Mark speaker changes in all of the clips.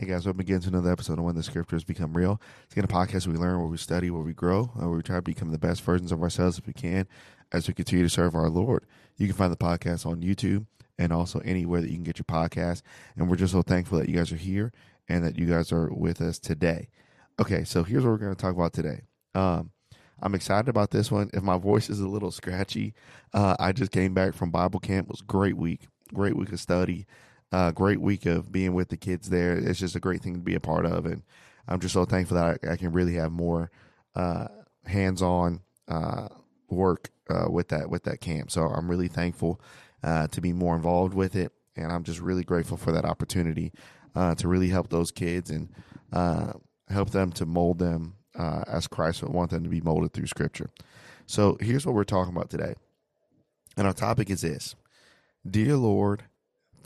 Speaker 1: Hey guys, welcome again to another episode of When the Scriptures Become Real. It's again a podcast where we learn, where we study, where we grow, where we try to become the best versions of ourselves if we can as we continue to serve our Lord. You can find the podcast on YouTube and also anywhere that you can get your podcast. And we're just so thankful that you guys are here and that you guys are with us today. Okay, so here's what we're going to talk about today. Um, I'm excited about this one. If my voice is a little scratchy, uh, I just came back from Bible camp. It was great week, great week of study uh, great week of being with the kids there. It's just a great thing to be a part of, and I'm just so thankful that I, I can really have more uh, hands-on uh, work uh, with that with that camp. So I'm really thankful uh, to be more involved with it, and I'm just really grateful for that opportunity uh, to really help those kids and help them to mold them as Christ would want them to be molded through Scripture. So here's what we're talking about today, and our topic is this: Dear Lord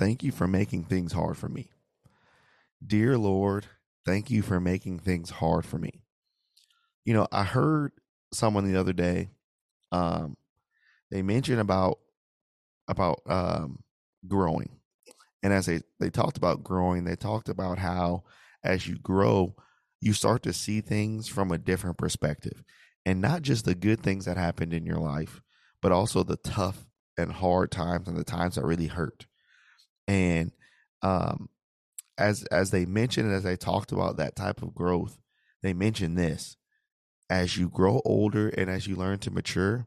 Speaker 1: thank you for making things hard for me. Dear Lord, thank you for making things hard for me. You know, I heard someone the other day, um, they mentioned about about um, growing, and as they they talked about growing, they talked about how as you grow, you start to see things from a different perspective, and not just the good things that happened in your life, but also the tough and hard times and the times that really hurt. And um, as as they mentioned, as they talked about that type of growth, they mentioned this: as you grow older and as you learn to mature,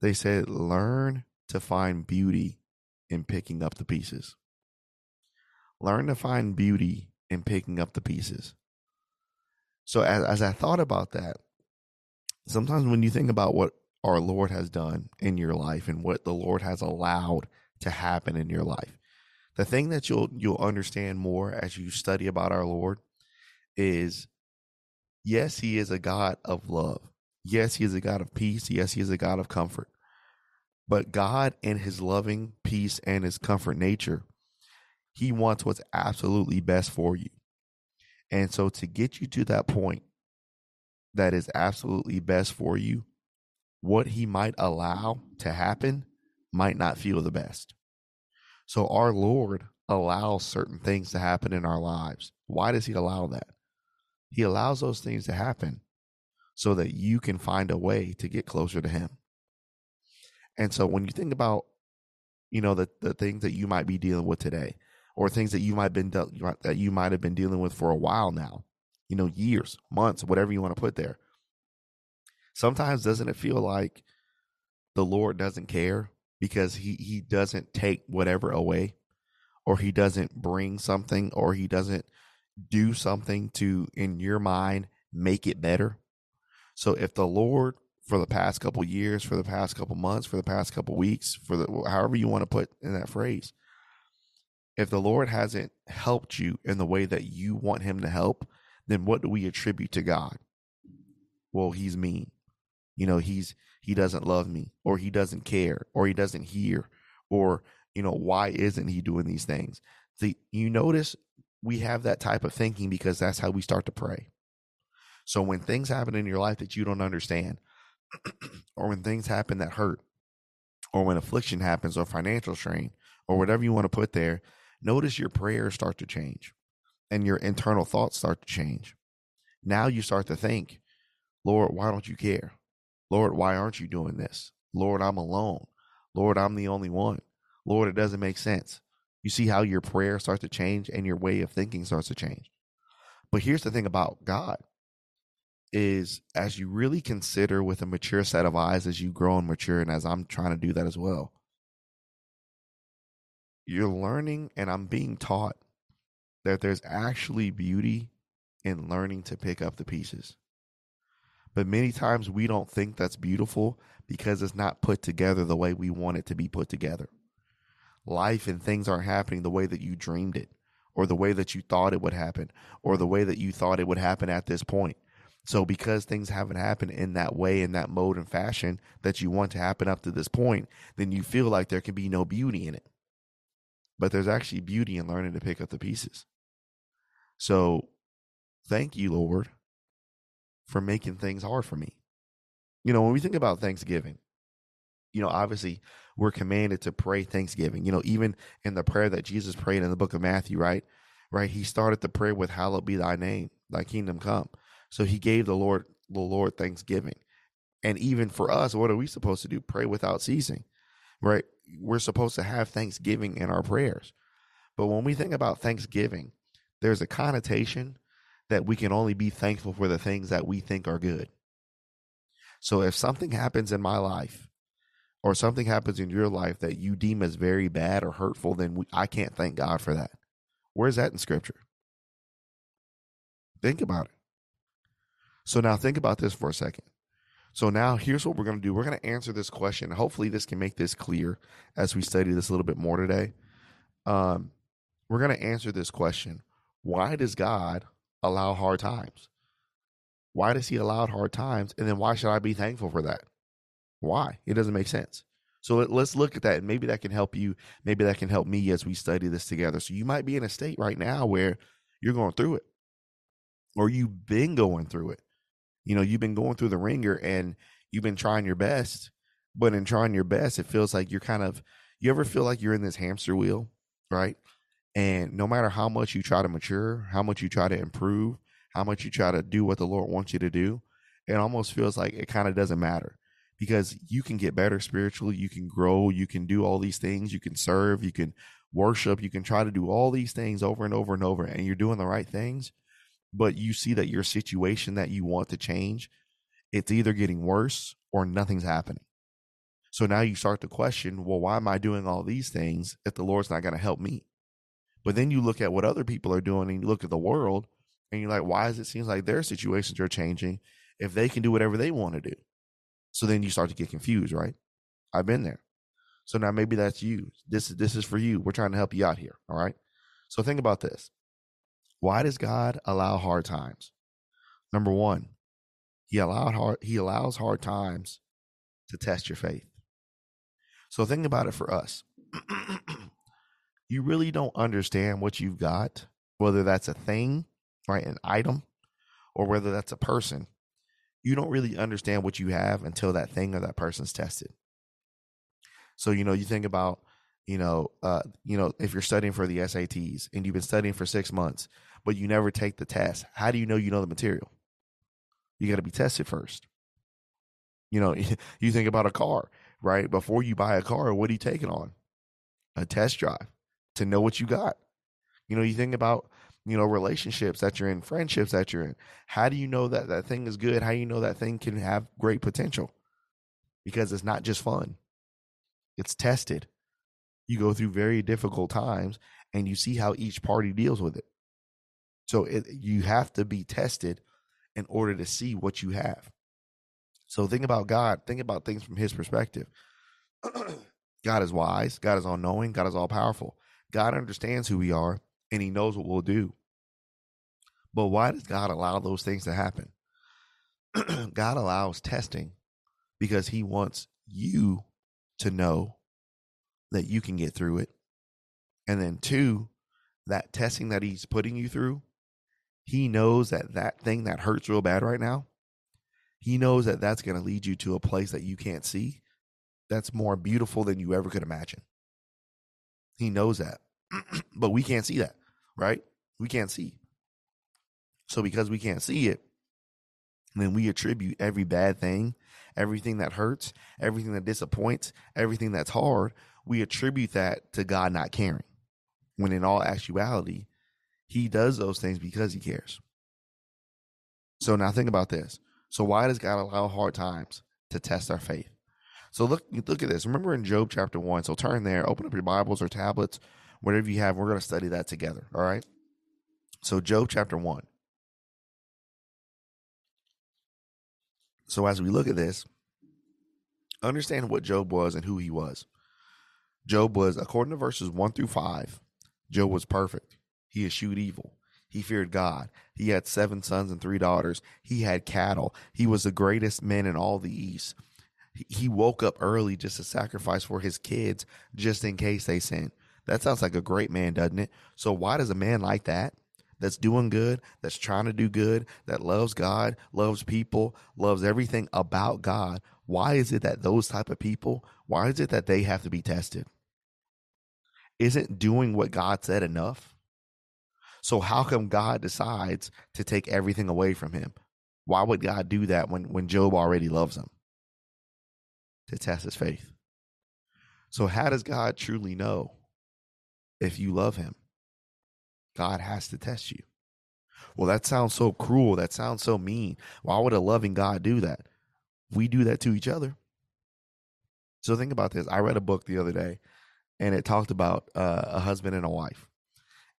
Speaker 1: they said learn to find beauty in picking up the pieces. Learn to find beauty in picking up the pieces. So as as I thought about that, sometimes when you think about what our Lord has done in your life and what the Lord has allowed to happen in your life, the thing that you'll you'll understand more as you study about our Lord is yes, he is a God of love. Yes, he is a God of peace. Yes, he is a God of comfort. But God, in his loving peace and his comfort nature, he wants what's absolutely best for you. And so, to get you to that point that is absolutely best for you, what he might allow to happen might not feel the best. So our Lord allows certain things to happen in our lives. Why does he allow that? He allows those things to happen so that you can find a way to get closer to him. And so when you think about you know the the things that you might be dealing with today or things that you might been de- that you might have been dealing with for a while now, you know, years, months, whatever you want to put there. Sometimes doesn't it feel like the Lord doesn't care because he he doesn't take whatever away or he doesn't bring something or he doesn't do something to in your mind make it better. So if the lord for the past couple years for the past couple months for the past couple weeks for the however you want to put in that phrase if the lord hasn't helped you in the way that you want him to help then what do we attribute to god? Well he's mean. You know he's he doesn't love me or he doesn't care or he doesn't hear or you know why isn't he doing these things? The you notice we have that type of thinking because that's how we start to pray. So when things happen in your life that you don't understand or when things happen that hurt or when affliction happens or financial strain or whatever you want to put there notice your prayers start to change and your internal thoughts start to change. Now you start to think lord why don't you care Lord, why aren't you doing this? Lord, I'm alone. Lord, I'm the only one. Lord, it doesn't make sense. You see how your prayer starts to change and your way of thinking starts to change. But here's the thing about God is as you really consider with a mature set of eyes as you grow and mature and as I'm trying to do that as well. You're learning and I'm being taught that there's actually beauty in learning to pick up the pieces. But many times we don't think that's beautiful because it's not put together the way we want it to be put together. Life and things aren't happening the way that you dreamed it, or the way that you thought it would happen, or the way that you thought it would happen at this point. So because things haven't happened in that way, in that mode and fashion that you want to happen up to this point, then you feel like there can be no beauty in it. But there's actually beauty in learning to pick up the pieces. So thank you, Lord, for making things hard for me. You know, when we think about Thanksgiving, you know, obviously we're commanded to pray Thanksgiving. You know, even in the prayer that Jesus prayed in the book of Matthew, right? Right. He started the prayer with hallowed be thy name, thy kingdom come. So he gave the Lord the Lord thanksgiving. And even for us, what are we supposed to do? Pray without ceasing. Right? We're supposed to have thanksgiving in our prayers. But when we think about thanksgiving, there's a connotation that we can only be thankful for the things that we think are good. So if something happens in my life or something happens in your life that you deem as very bad or hurtful, then we, I can't thank God for that. Where's that in scripture? Think about it. So now think about this for a second. So now here's what we're going to do. We're going to answer this question. Hopefully this can make this clear as we study this a little bit more today. Um, we're going to answer this question. Why does God allow hard times? Why does he allow hard times? And then why should I be thankful for that? Why? It doesn't make sense. So let, us look at that and maybe that can help you. Maybe that can help me as we study this together. So you might be in a state right now where you're going through it or you've been going through it. You know, you've been going through the ringer and you've been trying your best, but in trying your best, it feels like you're kind of, you ever feel like you're in this hamster wheel, right? And no matter how much you try to mature, how much you try to improve, how much you try to do what the Lord wants you to do, it almost feels like it kind of doesn't matter because you can get better spiritually, you can grow, you can do all these things, you can serve, you can worship, you can try to do all these things over and over and over, and you're doing the right things, but you see that your situation that you want to change, it's either getting worse or nothing's happening. So now you start to question, well, why am I doing all these things if the Lord's not going to help me? But then you look at what other people are doing and you look at the world and you're like, why does it seem like their situations are changing if they can do whatever they want to do? So then you start to get confused, right? I've been there. So now maybe that's you. This is this is for you. We're trying to help you out here. All right. So think about this. Why does God allow hard times? Number one, He allowed hard He allows hard times to test your faith. So think about it for us. You really don't understand what you've got, whether that's a thing, right, an item, or whether that's a person, you don't really understand what you have until that thing or that person's tested. So, you know, you think about, you know, uh, you know, if you're studying for the SATs and you've been studying for six months, but you never take the test, how do you know you know the material? You got to be tested first. You know, you think about a car, right? Before you buy a car, what are you taking on? A test drive to know what you got. You know, you think about you know relationships that you're in friendships that you're in. How do you know that that thing is good? How do you know that thing can have great potential? Because it's not just fun. It's tested. You go through very difficult times and you see how each party deals with it. So it, you have to be tested in order to see what you have. So think about god. Think about things from his perspective. God is wise. God is all knowing god is all powerful god understands who we are and he knows what we'll do. But why does God allow those things to happen? God allows testing because he wants you to know that you can get through it. And then, two, that testing that he's putting you through, he knows that that thing that hurts real bad right now, he knows that that's going to lead you to a place that you can't see that's more beautiful than you ever could imagine. He knows that, but we can't see that right? We can't see. So because we can't see it, then we attribute every bad thing, everything that hurts, everything that disappoints, everything that's hard, we attribute that to God not caring. When in all actuality, he does those things because he cares. So now think about this. So why does God allow hard times to test our faith? So look look at this. Remember in Job chapter 1. So turn there, open up your Bibles or tablets whatever you have, we're going to study that together. All right. So, Job chapter 1. So, as we look at this, understand what Job was and who he was. Job was, according to verses 1 through 5, Job was perfect. He eschewed evil. He feared God. He had seven sons and three daughters. He had cattle. He was the greatest man in all the East. He woke up early just to sacrifice for his kids, just in case they sin. That sounds like a great man, doesn't it? So, why does a man like that, that's doing good, that's trying to do good, that loves God, loves people, loves everything about God, why is it that those type of people, why is it that they have to be tested? Isn't doing what God said enough? So how come God decides to take everything away from him? Why would God do that when, when Job already loves him? To test his faith. So how does God truly know if you love him? God has to test you. Well, that sounds so cruel. That sounds so mean. Why would a loving God do that? We do that to each other. So think about this. I read a book the other day and it talked about uh, a husband and a wife.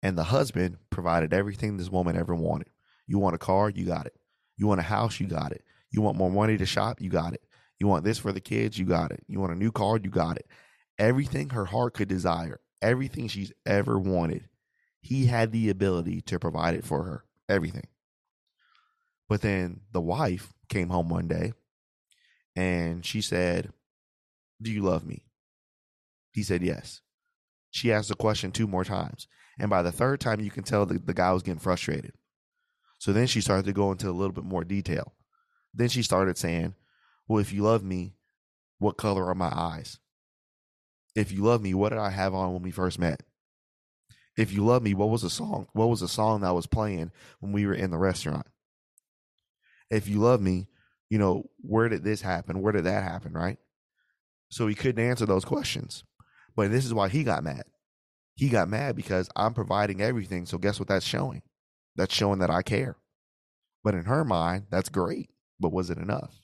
Speaker 1: And the husband provided everything this woman ever wanted. You want a car, you got it. You want a house, you got it. You want more money to shop, you got it. You want this for the kids, you got it. You want a new car, you got it. Everything her heart could desire, everything she's ever wanted, he had the ability to provide it for her. Everything. But then the wife came home one day and she said, Do you love me? He said, Yes. She asked the question two more times. And by the third time, you can tell the, the guy was getting frustrated. So then she started to go into a little bit more detail. Then she started saying, Well, if you love me, what color are my eyes? If you love me, what did I have on when we first met? If you love me, what was the song? What was the song that was playing when we were in the restaurant? If you love me, you know, where did this happen? Where did that happen? Right. So he couldn't answer those questions. But this is why he got mad. He got mad because I'm providing everything. So guess what that's showing? That's showing that I care. But in her mind, that's great. But was it enough?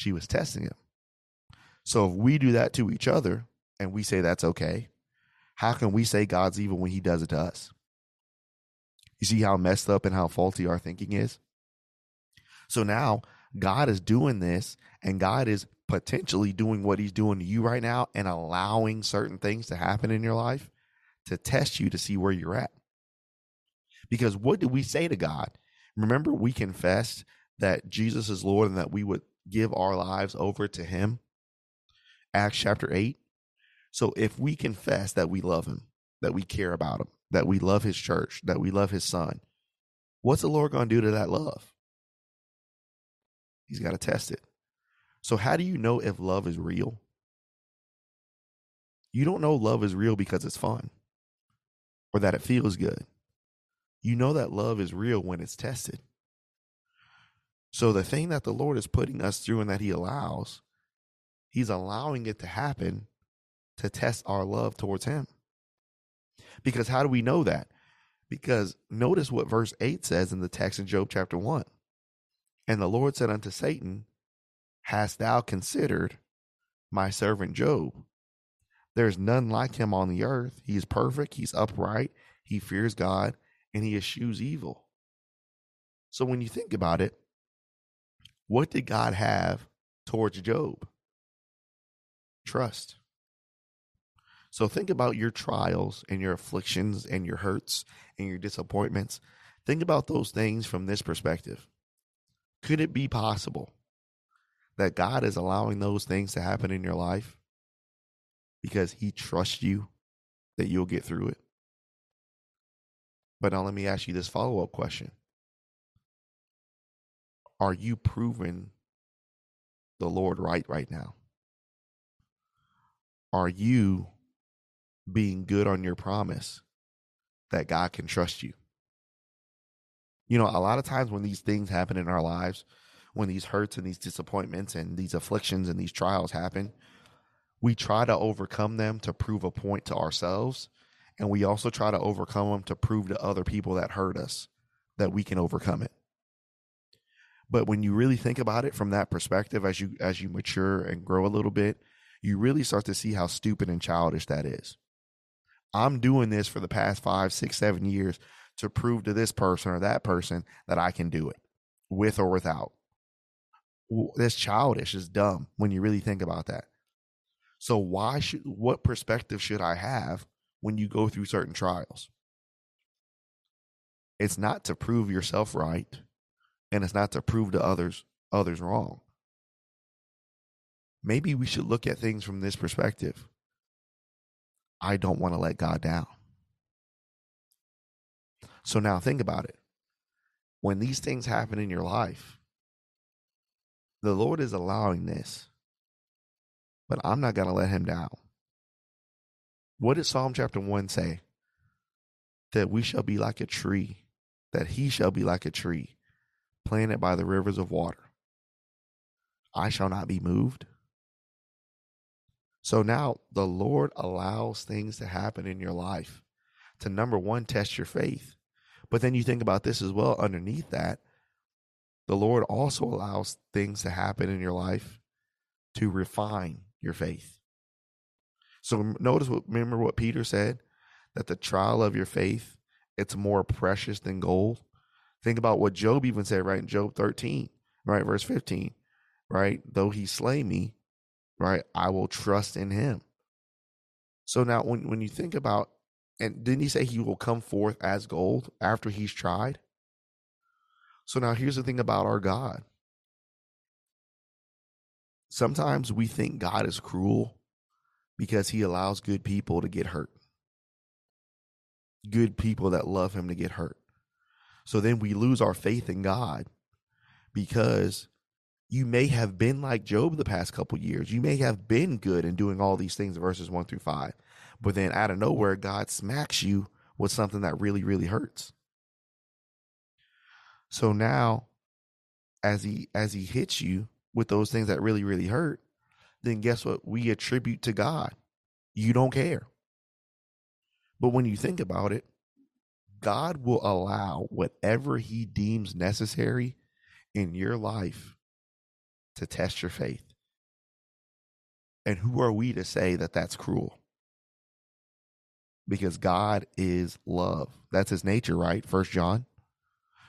Speaker 1: She was testing him. So if we do that to each other and we say that's okay, how can we say God's evil when he does it to us? You see how messed up and how faulty our thinking is? So now God is doing this and God is potentially doing what he's doing to you right now and allowing certain things to happen in your life to test you to see where you're at. Because what do we say to God? Remember, we confessed that Jesus is Lord and that we would give our lives over to him. Acts chapter 8. So if we confess that we love him, that we care about him, that we love his church, that we love his son, what's the Lord going to do to that love? He's got to test it. So, how do you know if love is real? You don't know love is real because it's fun or that it feels good. You know that love is real when it's tested. So, the thing that the Lord is putting us through and that He allows, He's allowing it to happen to test our love towards Him. Because how do we know that? Because notice what verse 8 says in the text in Job chapter 1. And the Lord said unto Satan, Hast thou considered my servant Job? There's none like him on the earth. He is perfect, he's upright, he fears God, and he eschews evil. So when you think about it, what did God have towards Job? Trust. So think about your trials and your afflictions and your hurts and your disappointments. Think about those things from this perspective. Could it be possible that God is allowing those things to happen in your life because He trusts you that you'll get through it. But now let me ask you this follow up question Are you proving the Lord right right now? Are you being good on your promise that God can trust you? You know, a lot of times when these things happen in our lives, when these hurts and these disappointments and these afflictions and these trials happen, we try to overcome them to prove a point to ourselves. And we also try to overcome them to prove to other people that hurt us that we can overcome it. But when you really think about it from that perspective, as you as you mature and grow a little bit, you really start to see how stupid and childish that is. I'm doing this for the past five, six, seven years to prove to this person or that person that I can do it with or without. That's childish it's dumb when you really think about that. So why should what perspective should i have when you go through certain trials? It's not to prove yourself right and it's not to prove to others others wrong. Maybe we should look at things from this perspective. I don't want to let God down. So now think about it. When these things happen in your life, the Lord is allowing this, but I'm not going to let him down. What did Psalm chapter 1 say? That we shall be like a tree, that he shall be like a tree planted by the rivers of water. I shall not be moved. So now the Lord allows things to happen in your life to number one, test your faith. But then you think about this as well underneath that, the Lord also allows things to happen in your life to refine your faith. So notice what remember what Peter said that the trial of your faith it's more precious than gold. Think about what Job even said right in Job 13, right verse 15, right? Though he slay me, right? I will trust in him. So now when when you think about and didn't he say he will come forth as gold after he's tried? So now here's the thing about our God. Sometimes we think God is cruel because he allows good people to get hurt. Good people that love him to get hurt. So then we lose our faith in God because you may have been like Job the past couple years. You may have been good in doing all these things, verses one through five. But then out of nowhere, God smacks you with something that really, really hurts. So now, as he as he hits you with those things that really, really hurt, then guess what? We attribute to God. You don't care. But when you think about it, God will allow whatever he deems necessary in your life to test your faith. And who are we to say that that's cruel? because God is love. That's his nature, right? First John.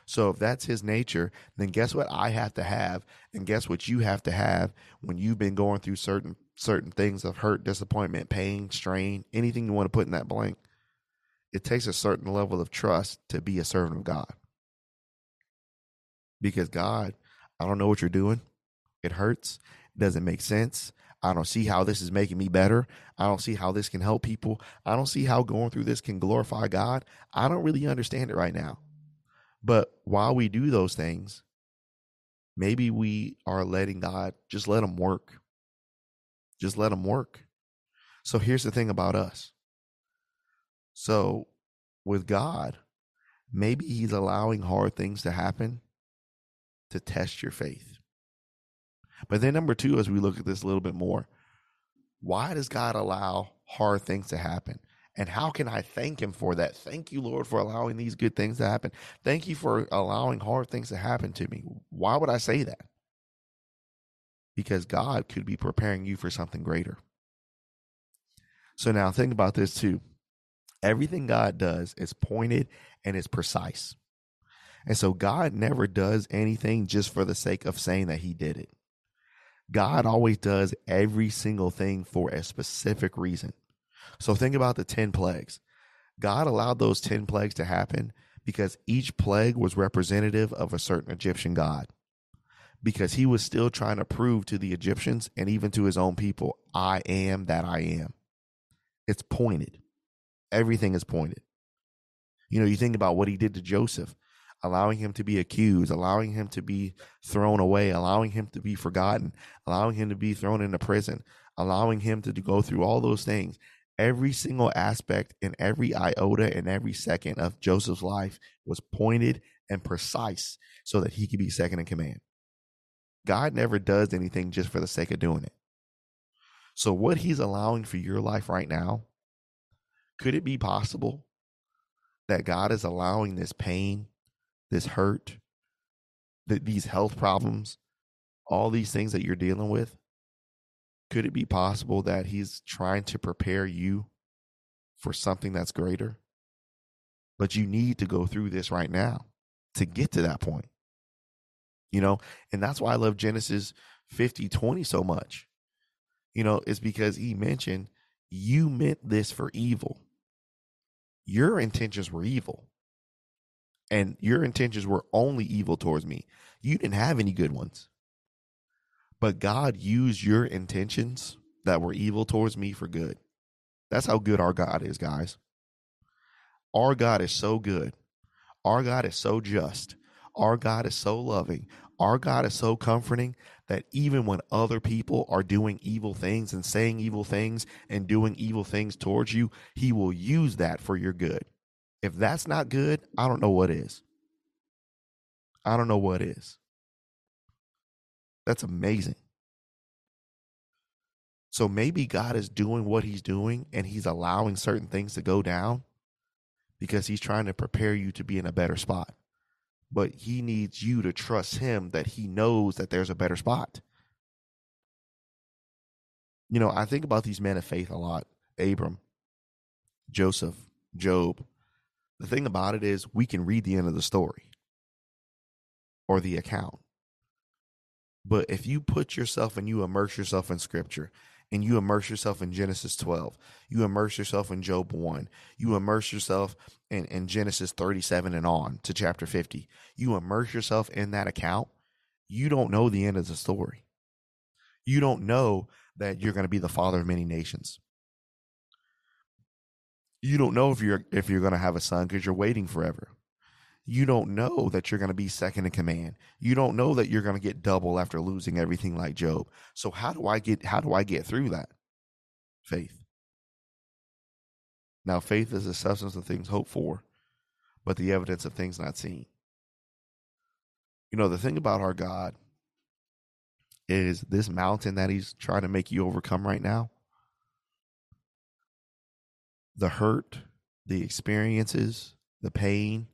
Speaker 1: So if that's his nature, then guess what I have to have and guess what you have to have when you've been going through certain certain things of hurt, disappointment, pain, strain, anything you want to put in that blank. It takes a certain level of trust to be a servant of God. Because God, I don't know what you're doing. It hurts. It doesn't make sense. I don't see how this is making me better. I don't see how this can help people. I don't see how going through this can glorify God. I don't really understand it right now. But while we do those things, maybe we are letting God just let him work. Just let him work. So here's the thing about us. So with God, maybe he's allowing hard things to happen to test your faith. But then number two, as we look at this a little bit more, why does God allow hard things to happen? And how can I thank him for that? Thank you, Lord, for allowing these good things to happen. Thank you for allowing hard things to happen to me. Why would I say that? Because God could be preparing you for something greater. So now think about this too. Everything God does is pointed and is precise. And so God never does anything just for the sake of saying that he did it. God always does every single thing for a specific reason. So think about the 10 plagues. God allowed those 10 plagues to happen because each plague was representative of a certain Egyptian god. Because he was still trying to prove to the Egyptians and even to his own people, I am that I am. It's pointed. Everything is pointed. You know, you think about what he did to Joseph allowing him to be accused, allowing him to be thrown away, allowing him to be forgotten, allowing him to be thrown into prison, allowing him to go through all those things. Every single aspect and every iota and every second of Joseph's life was pointed and precise so that he could be second in command. God never does anything just for the sake of doing it. So, what he's allowing for your life right now, could it be possible that God is allowing this pain, this hurt, that these health problems, all these things that you're dealing with, could it be possible that he's trying to prepare you for something that's greater? But you need to go through this right now to get to that point. You know, and that's why I love Genesis 50 20 so much. You know, it's because he mentioned you meant this for evil. Your intentions were evil and your intentions were only evil towards me. You didn't have any good ones. But God used your intentions that were evil towards me for good. That's how good our God is, guys. Our God is so good. Our God is so just. Our God is so loving. Our God is so comforting that even when other people are doing evil things and saying evil things and doing evil things towards you, He will use that for your good. If that's not good, I don't know what is. I don't know what is. That's amazing. So maybe God is doing what he's doing and he's allowing certain things to go down because he's trying to prepare you to be in a better spot. But he needs you to trust him that he knows that there's a better spot. You know, I think about these men of faith a lot Abram, Joseph, Job. The thing about it is, we can read the end of the story or the account. But if you put yourself and you immerse yourself in scripture and you immerse yourself in Genesis 12, you immerse yourself in Job 1, you immerse yourself in, in Genesis 37 and on to chapter 50, you immerse yourself in that account, you don't know the end of the story. You don't know that you're going to be the father of many nations. You don't know if you're if you're going to have a son because you're waiting forever you don't know that you're going to be second in command. You don't know that you're going to get double after losing everything like Job. So how do I get how do I get through that? Faith. Now faith is the substance of things hoped for, but the evidence of things not seen. You know, the thing about our God is this mountain that he's trying to make you overcome right now. The hurt, the experiences, the pain,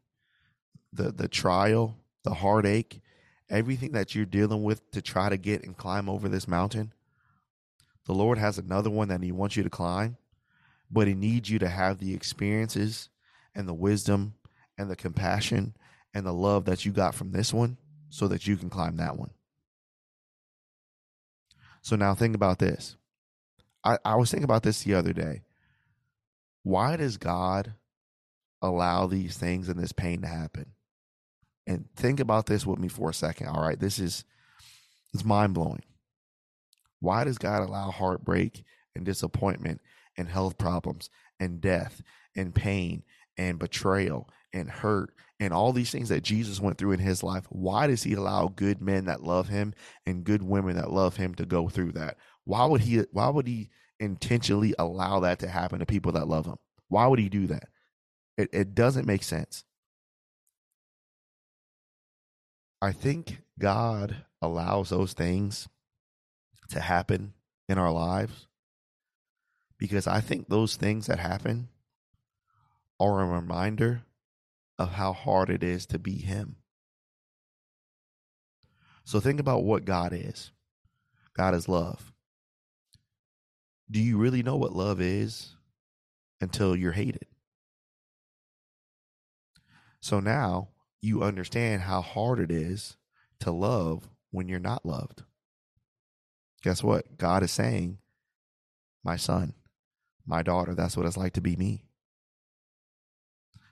Speaker 1: the the trial, the heartache, everything that you're dealing with to try to get and climb over this mountain, the Lord has another one that He wants you to climb, but He needs you to have the experiences and the wisdom and the compassion and the love that you got from this one so that you can climb that one. So now think about this. I, I was thinking about this the other day. Why does God allow these things and this pain to happen? And think about this with me for a second. All right. This is it's mind blowing. Why does God allow heartbreak and disappointment and health problems and death and pain and betrayal and hurt and all these things that Jesus went through in his life? Why does he allow good men that love him and good women that love him to go through that? Why would he why would he intentionally allow that to happen to people that love him? Why would he do that? It, it doesn't make sense. I think God allows those things to happen in our lives because I think those things that happen are a reminder of how hard it is to be Him. So think about what God is God is love. Do you really know what love is until you're hated? So now you understand how hard it is to love when you're not loved. Guess what? God is saying, My son, my daughter, that's what it's like to be me.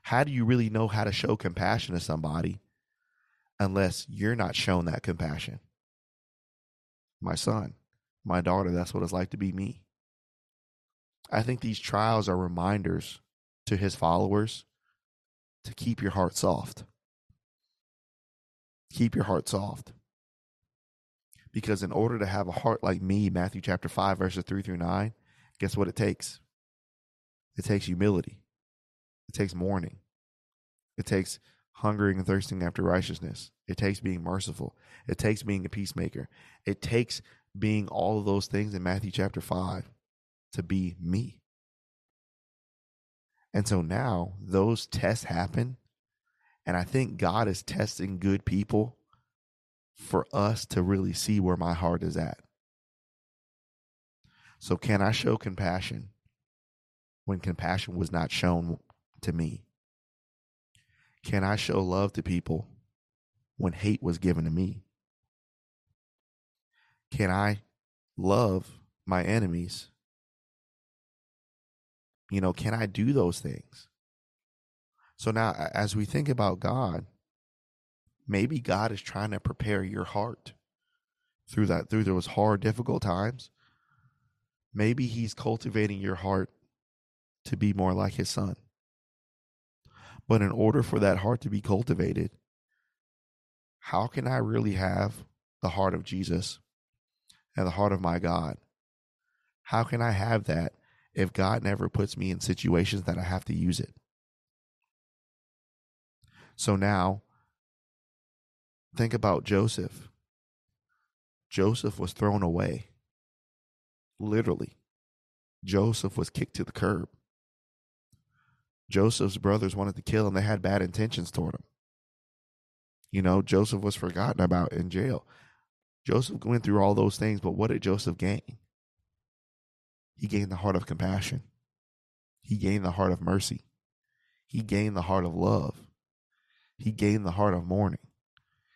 Speaker 1: How do you really know how to show compassion to somebody unless you're not shown that compassion? My son, my daughter, that's what it's like to be me. I think these trials are reminders to his followers to keep your heart soft keep your heart soft. Because in order to have a heart like me, Matthew chapter 5, verses 3 through 9, guess what it takes? It takes humility. It takes mourning. It takes hungering and thirsting after righteousness. It takes being merciful. It takes being a peacemaker. It takes being all of those things in Matthew chapter 5 to be me. And so now those tests happen and I think God is testing good people for us to really see where my heart is at. So, can I show compassion when compassion was not shown to me? Can I show love to people when hate was given to me? Can I love my enemies? You know, can I do those things? So now, as we think about God, maybe God is trying to prepare your heart through that, through those hard, difficult times. Maybe He's cultivating your heart to be more like His Son. But in order for that heart to be cultivated, how can I really have the heart of Jesus and the heart of my God? How can I have that if God never puts me in situations that I have to use it? So now, think about Joseph. Joseph was thrown away. Literally. Joseph was kicked to the curb. Joseph's brothers wanted to kill him. They had bad intentions toward him. You know, Joseph was forgotten about in jail. Joseph went through all those things, but what did Joseph gain? He gained the heart of compassion. He gained the heart of mercy. He gained the heart of love. He gained the heart of mourning.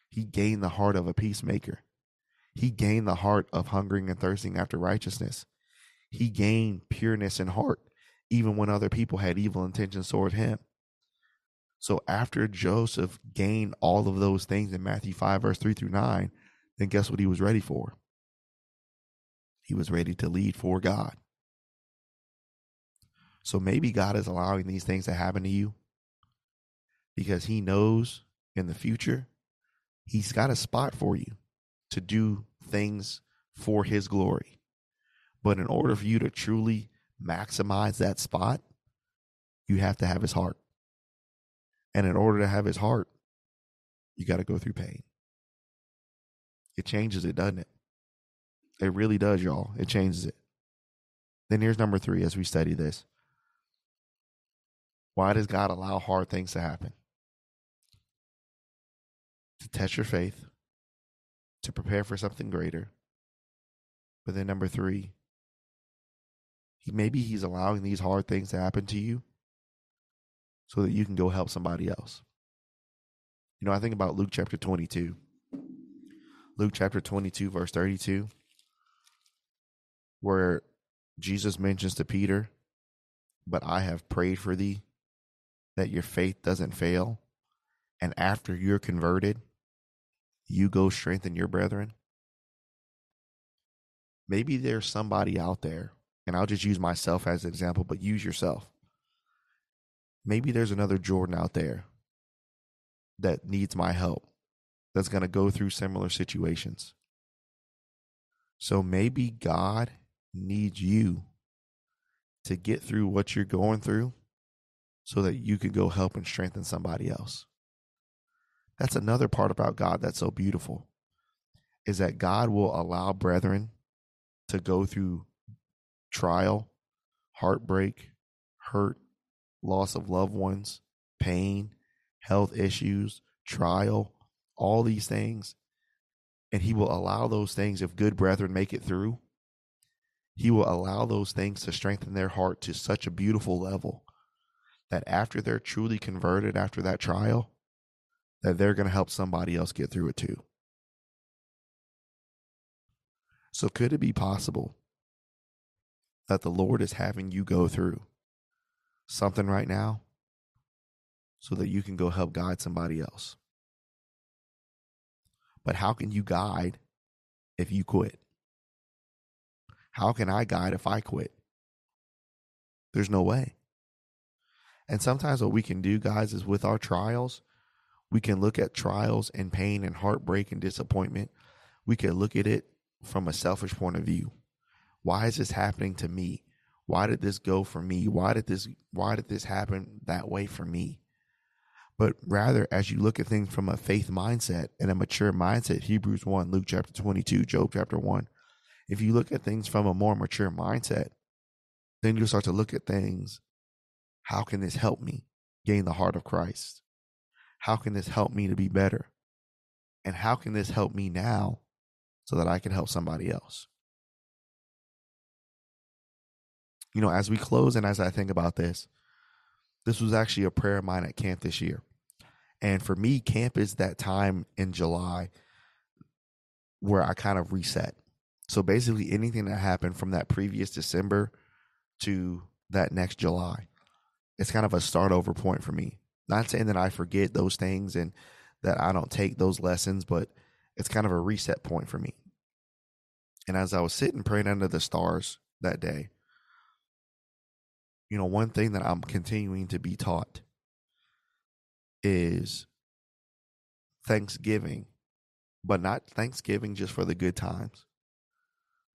Speaker 1: He gained the heart of a peacemaker. He gained the heart of hungering and thirsting after righteousness. He gained pureness in heart, even when other people had evil intentions toward him. So after Joseph gained all of those things in Matthew 5, verse 3 through 9, then guess what he was ready for? He was ready to lead for God. So maybe God is allowing these things to happen to you because he knows in the future he's got a spot for you to do things for his glory. But in order for you to truly maximize that spot, you have to have his heart. And in order to have his heart, you got to go through pain. It changes it, doesn't it? It really does, y'all. It changes it. Then here's number three as we study this. Why does God allow hard things to happen? To test your faith, to prepare for something greater. But then number three, maybe he's allowing these hard things to happen to you so that you can go help somebody else. You know, I think about Luke chapter 22. Luke chapter 22, verse 32, where Jesus mentions to Peter, But I have prayed for thee that your faith doesn't fail. And after you're converted, you go strengthen your brethren. Maybe there's somebody out there, and I'll just use myself as an example, but use yourself maybe there's another Jordan out there that needs my help that's going to go through similar situations. So maybe God needs you to get through what you're going through so that you can go help and strengthen somebody else. That's another part about God that's so beautiful is that God will allow brethren to go through trial, heartbreak, hurt, loss of loved ones, pain, health issues, trial, all these things. And he will allow those things, if good brethren make it through, he will allow those things to strengthen their heart to such a beautiful level that after they're truly converted after that trial, that they're going to help somebody else get through it too. So, could it be possible that the Lord is having you go through something right now so that you can go help guide somebody else. But how can you guide if you quit? How can I guide if I quit? There's no way. And sometimes what we can do, guys, is with our trials, we can look at trials and pain and heartbreak and disappointment. We can look at it from a selfish point of view. Why is this happening to me? why did this go for me why did this why did this happen that way for me but rather as you look at things from a faith mindset and a mature mindset hebrews 1 luke chapter 22 job chapter 1 if you look at things from a more mature mindset then you'll start to look at things how can this help me gain the heart of christ how can this help me to be better and how can this help me now so that i can help somebody else you know, as we close and as I think about this, this was actually a prayer of mine at camp this year. And for me, camp is that time in July where I kind of reset. So basically, anything that happened from that previous December to that next July, it's kind of a start over point for me. Not saying that I forget those things and that I don't take those lessons, but it's kind of a reset point for me. And as I was sitting praying under the stars that day, you know, one thing that I'm continuing to be taught is thanksgiving, but not thanksgiving just for the good times,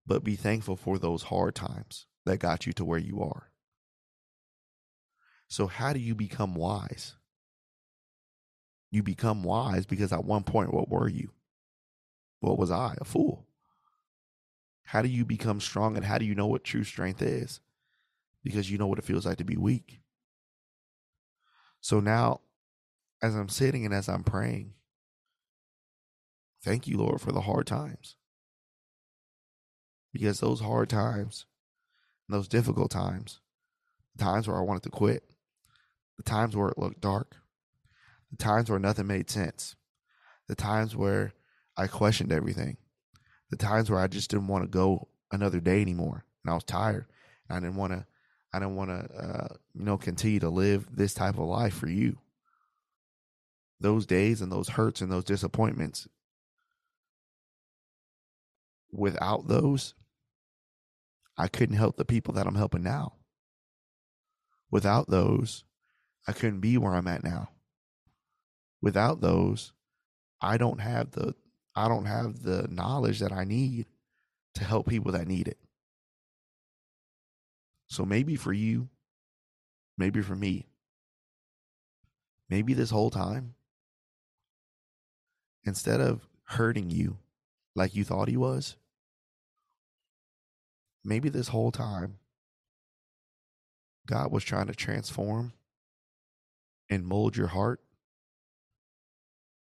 Speaker 1: but be thankful for those hard times that got you to where you are. So, how do you become wise? You become wise because at one point, what were you? What was I? A fool. How do you become strong and how do you know what true strength is? Because you know what it feels like to be weak. So now, as I'm sitting and as I'm praying, thank you, Lord, for the hard times. Because those hard times, those difficult times, the times where I wanted to quit, the times where it looked dark, the times where nothing made sense, the times where I questioned everything, the times where I just didn't want to go another day anymore, and I was tired. and I didn't want to. I didn't want to, uh, you know, continue to live this type of life for you. Those days and those hurts and those disappointments. Without those, I couldn't help the people that I'm helping now. Without those, I couldn't be where I'm at now. Without those, I don't have the I don't have the knowledge that I need to help people that need it. So maybe for you, maybe for me, maybe this whole time, instead of hurting you like you thought he was, maybe this whole time, God was trying to transform and mold your heart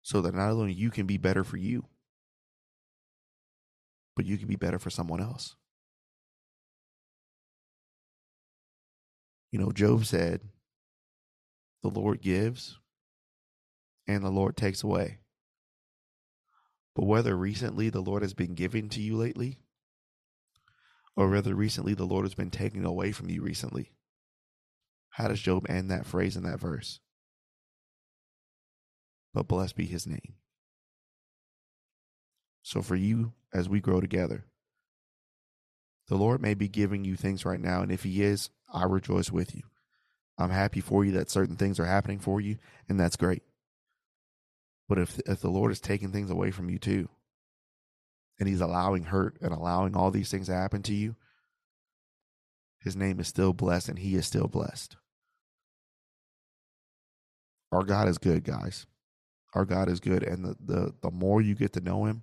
Speaker 1: so that not only you can be better for you, but you can be better for someone else. You know, Job said, The Lord gives and the Lord takes away. But whether recently the Lord has been giving to you lately, or whether recently the Lord has been taking away from you recently, how does Job end that phrase in that verse? But blessed be his name. So for you, as we grow together, the Lord may be giving you things right now. And if He is, I rejoice with you. I'm happy for you that certain things are happening for you, and that's great. But if if the Lord is taking things away from you too, and He's allowing hurt and allowing all these things to happen to you, His name is still blessed, and He is still blessed. Our God is good, guys. Our God is good, and the the the more you get to know Him,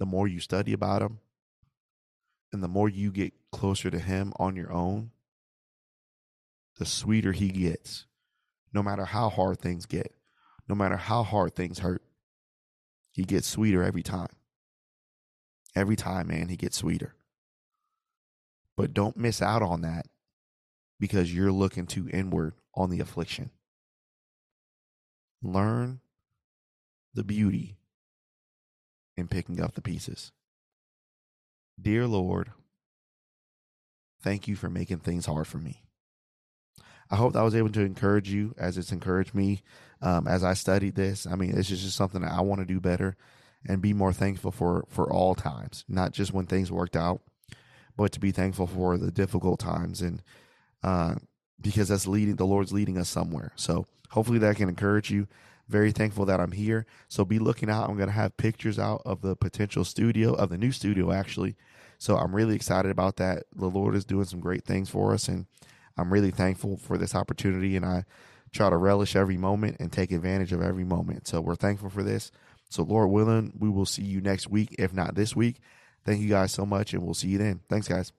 Speaker 1: the more you study about him and the more you get closer to him on your own, the sweeter he gets. No matter how hard things get, no matter how hard things hurt, he gets sweeter every time. Every time, man, he gets sweeter. But don't miss out on that because you're looking too inward on the affliction. Learn the beauty in picking up the pieces. Dear Lord, thank you for making things hard for me. I hope that I was able to encourage you as it's encouraged me um, as I studied this. I mean, this is just something that I want to do better and be more thankful for for all times, not just when things worked out, but to be thankful for the difficult times and uh, because that's leading the Lord's leading us somewhere. So hopefully that can encourage you. Very thankful that I'm here. So be looking out. I'm going to have pictures out of the potential studio, of the new studio, actually. So I'm really excited about that. The Lord is doing some great things for us, and I'm really thankful for this opportunity. And I try to relish every moment and take advantage of every moment. So we're thankful for this. So, Lord willing, we will see you next week, if not this week. Thank you guys so much, and we'll see you then. Thanks, guys.